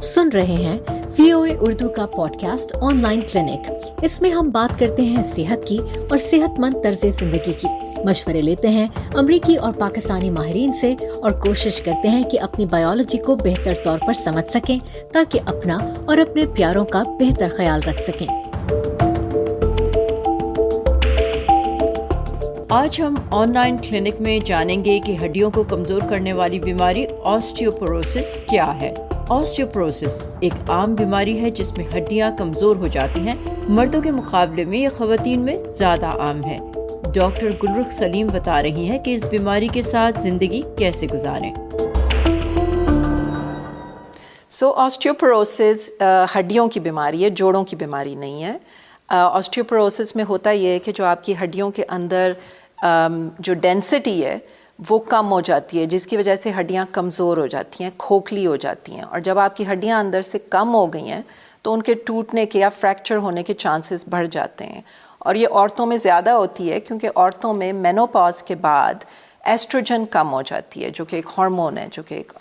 آپ سن رہے ہیں وی او اے اردو کا podcast online clinic اس میں ہم بات کرتے ہیں صحت کی اور صحت مند طرز زندگی کی۔ مشورے لیتے ہیں امریکی اور پاکستانی ماہرین سے اور کوشش کرتے ہیں کہ اپنی بایولوجی کو بہتر طور پر سمجھ سکیں تاکہ اپنا اور اپنے پیاروں کا بہتر خیال رکھ سکیں۔ آج ہم آن لائن کلینک میں جانیں گے کہ ہڈیوں کو کمزور کرنے والی بیماری آسٹیوپروسس کیا ہے۔ آسٹیوپروسس ایک عام بیماری ہے جس میں ہڈیاں کمزور ہو جاتی ہیں۔ مردوں کے مقابلے میں یہ خواتین میں زیادہ عام ہے ڈاکٹر گلرخ سلیم بتا رہی ہیں کہ اس بیماری کے ساتھ زندگی کیسے گزاریں۔ سو آسٹیوپروسس ہڈیوں کی بیماری ہے، جوڑوں کی بیماری نہیں ہے۔ آسٹیوپروسس میں ہوتا یہ ہے کہ جو آپ کی ہڈیوں کے اندر جو ڈینسٹی ہے وہ کم ہو جاتی ہے، جس کی وجہ سے ہڈیاں کمزور ہو جاتی ہیں، کھوکھلی ہو جاتی ہیں۔ اور جب آپ کی ہڈیاں اندر سے کم ہو گئی ہیں، تو ان کے ٹوٹنے کے یا فریکچر ہونے کے چانسز بڑھ جاتے ہیں۔ اور یہ عورتوں میں زیادہ ہوتی ہے، کیونکہ عورتوں میں مینوپاز کے بعد ایسٹروجن کم ہو جاتی ہے، جو کہ ایک ہارمون ہے، جو کہ ایک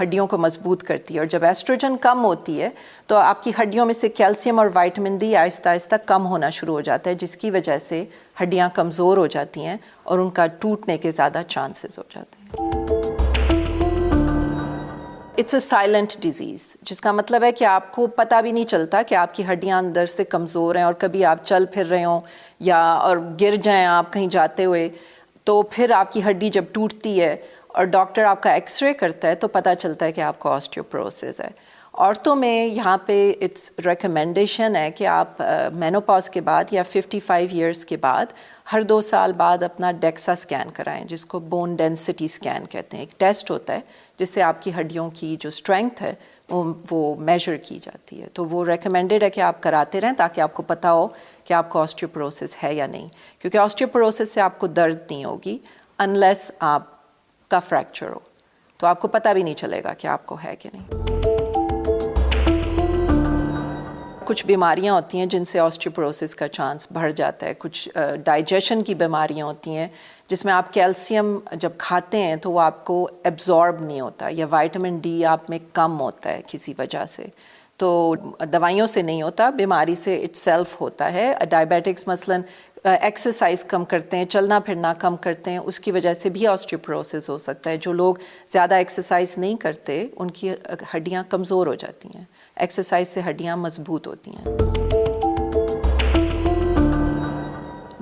ہڈیوں کو مضبوط کرتی ہے۔ اور جب ایسٹروجن کم ہوتی ہے، تو آپ کی ہڈیوں میں سے کیلشیم اور وائٹمن ڈی آہستہ آہستہ کم ہونا شروع ہو جاتا ہے، جس کی وجہ سے ہڈیاں کمزور ہو جاتی ہیں اور ان کا ٹوٹنے کے زیادہ چانسز ہو جاتے ہیں۔ اٹس اے سائلنٹ ڈیزیز جس کا مطلب ہے کہ آپ کو پتہ بھی نہیں چلتا کہ آپ کی ہڈیاں اندر سے کمزور ہیں اور کبھی آپ چل پھر رہے ہوں یا، اور گر جائیں آپ کہیں جاتے ہوئے۔ تو پھر آپ کی ہڈی جب ٹوٹتی ہے اور ڈاکٹر آپ کا ایکس رے کرتا ہے تو پتہ چلتا ہے کہ آپ کو آسٹیوپروسز ہے۔ عورتوں میں یہاں پہ اٹس ریکمنڈیشن ہے کہ آپ مینوپاز کے بعد یا ففٹی فائیو ایئرس کے بعد ہر دو سال بعد اپنا ڈیکسا اسکین کرائیں، جس کو بون ڈینسٹی اسکین کہتے ہیں۔ ایک ٹیسٹ ہوتا ہے جس سے آپ کی ہڈیوں کی جو اسٹرینتھ ہے، وہ میجر کی جاتی ہے۔ تو وہ ریکمینڈیڈ ہے کہ آپ کراتے رہیں تاکہ آپ کو پتہ ہو کہ آپ کو آسٹیوپروسس ہے یا نہیں۔ کیونکہ آسٹیوپروسس سے آپ کو درد نہیں ہوگی انلیس آپ کا فریکچر ہو۔ تو آپ کو پتہ بھی نہیں چلے گا کہ آپ کو ہے کہ نہیں۔ کچھ بیماریاں ہوتی ہیں جن سے آسٹیوپروسس کا چانس بڑھ جاتا ہے، کچھ ڈائجیشن کی بیماریاں ہوتی ہیں، جس میں آپ کیلسیم جب کھاتے ہیں تو وہ آپ کو ایبزارب نہیں ہوتا یا وائٹامن ڈی آپ میں کم ہوتا ہے کسی وجہ سے۔ تو دوائیوں سے نہیں ہوتا، بیماری سے اٹ سیلف ہوتا ہے۔ ڈائبیٹکس مثلاً ایکسرسائز کم کرتے ہیں، چلنا پھرنا کم کرتے ہیں، اس کی وجہ سے بھی آسٹیوپروسس ہو سکتا ہے۔ جو لوگ زیادہ ایکسرسائز نہیں کرتے، ان کی ہڈیاں کمزور ہو جاتی ہیں۔ ایکسرسائز سے ہڈیاں مضبوط ہوتی ہیں۔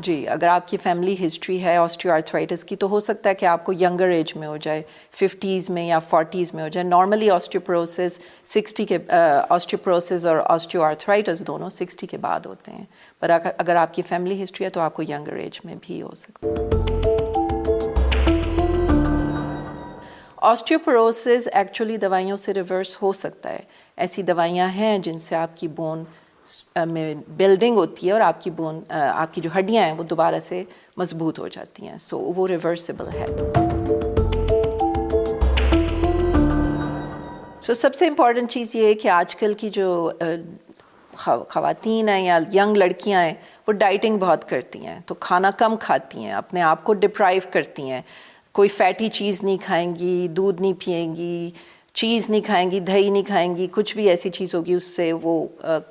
جی اگر آپ کی فیملی ہسٹری ہے آسٹیو آرتھرائٹس کی، تو ہو سکتا ہے کہ آپ کو ینگر ایج میں ہو جائے ففٹیز میں یا فورٹیز میں ہو جائے۔ نارملی آسٹیوپروسس سکسٹی کے آسٹیوپروسس اور آسٹیو آرتھرائٹس دونوں سکسٹی کے بعد ہوتے ہیں۔ پر اگر آپ کی فیملی ہسٹری ہے، تو آپ کو ینگر ایج میں بھی ہو سکتا ہے۔ آسٹیوپروسز ایکچولی دوائیوں سے ریورس ہو سکتا ہے۔ ایسی دوائیاں ہیں جن سے آپ کی بون میں بلڈنگ ہوتی ہے اور آپ کی بون آپ کی جو ہڈیاں ہیں وہ دوبارہ سے مضبوط ہو جاتی ہیں۔ سو وہ ریورسیبل ہے۔ سو سب سے امپورٹنٹ چیز یہ ہے کہ آج کل کی جو خواتین ہیں یا ینگ لڑکیاں ہیں وہ ڈائٹنگ بہت کرتی ہیں۔ تو کھانا کم کھاتی ہیں، اپنے آپ کو ڈپرائیو کرتی ہیں۔ کوئی فیٹی چیز نہیں کھائیں گی، دودھ نہیں پئیں گی چیز نہیں کھائیں گی، دہی نہیں کھائیں گی، کچھ بھی ایسی چیز ہوگی، اس سے وہ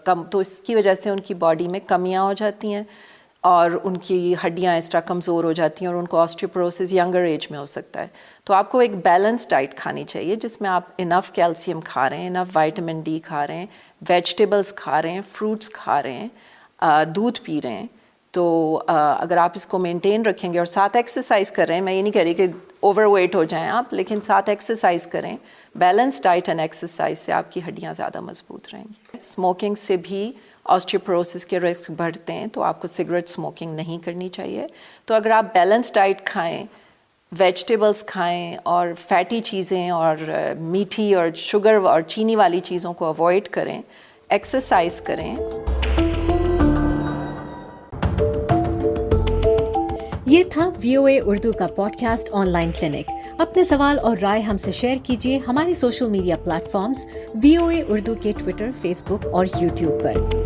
کم، تو اس کی وجہ سے ان کی باڈی میں کمیاں ہو جاتی ہیں اور ان کی ہڈیاں اس طرح کمزور ہو جاتی ہیں اور ان کو آسٹریوپروسز ینگر ایج میں ہو سکتا ہے۔ تو آپ کو ایک بیلنس ڈائٹ کھانی چاہیے، جس میں آپ انف کیلسیم کھا رہے ہیں انف وائٹامن ڈی کھا رہے ہیں ویجیٹیبلس کھا رہے ہیں فروٹس کھا رہے ہیں دودھ پی رہے ہیں۔ تو اگر آپ اس کو مینٹین رکھیں گے اور ساتھ ایکسرسائز کر رہے ہیں، میں یہ نہیں کہہ رہی کہ اوور ویٹ ہو جائیں آپ، لیکن ساتھ ایکسرسائز کریں بیلنس ڈائٹ اینڈ ایکسرسائز سے آپ کی ہڈیاں زیادہ مضبوط رہیں گی۔ اسموکنگ سے بھی آسٹیوپروسس کے رسک بڑھتے ہیں، تو آپ کو سگریٹ اسموکنگ نہیں کرنی چاہیے۔ تو اگر آپ بیلنس ڈائٹ کھائیں ویجیٹیبلس کھائیں اور فیٹی چیزیں اور میٹھی اور شوگر اور چینی والی چیزوں کو اوائڈ کریں ایکسرسائز کریں۔ یہ تھا وی او اے اردو کا podcast online clinic. اپنے سوال اور رائے ہم سے شیئر کیجیے ہماری social media platforms V O A Urdu کے ٹویٹر، فیس بک اور یوٹیوب پر۔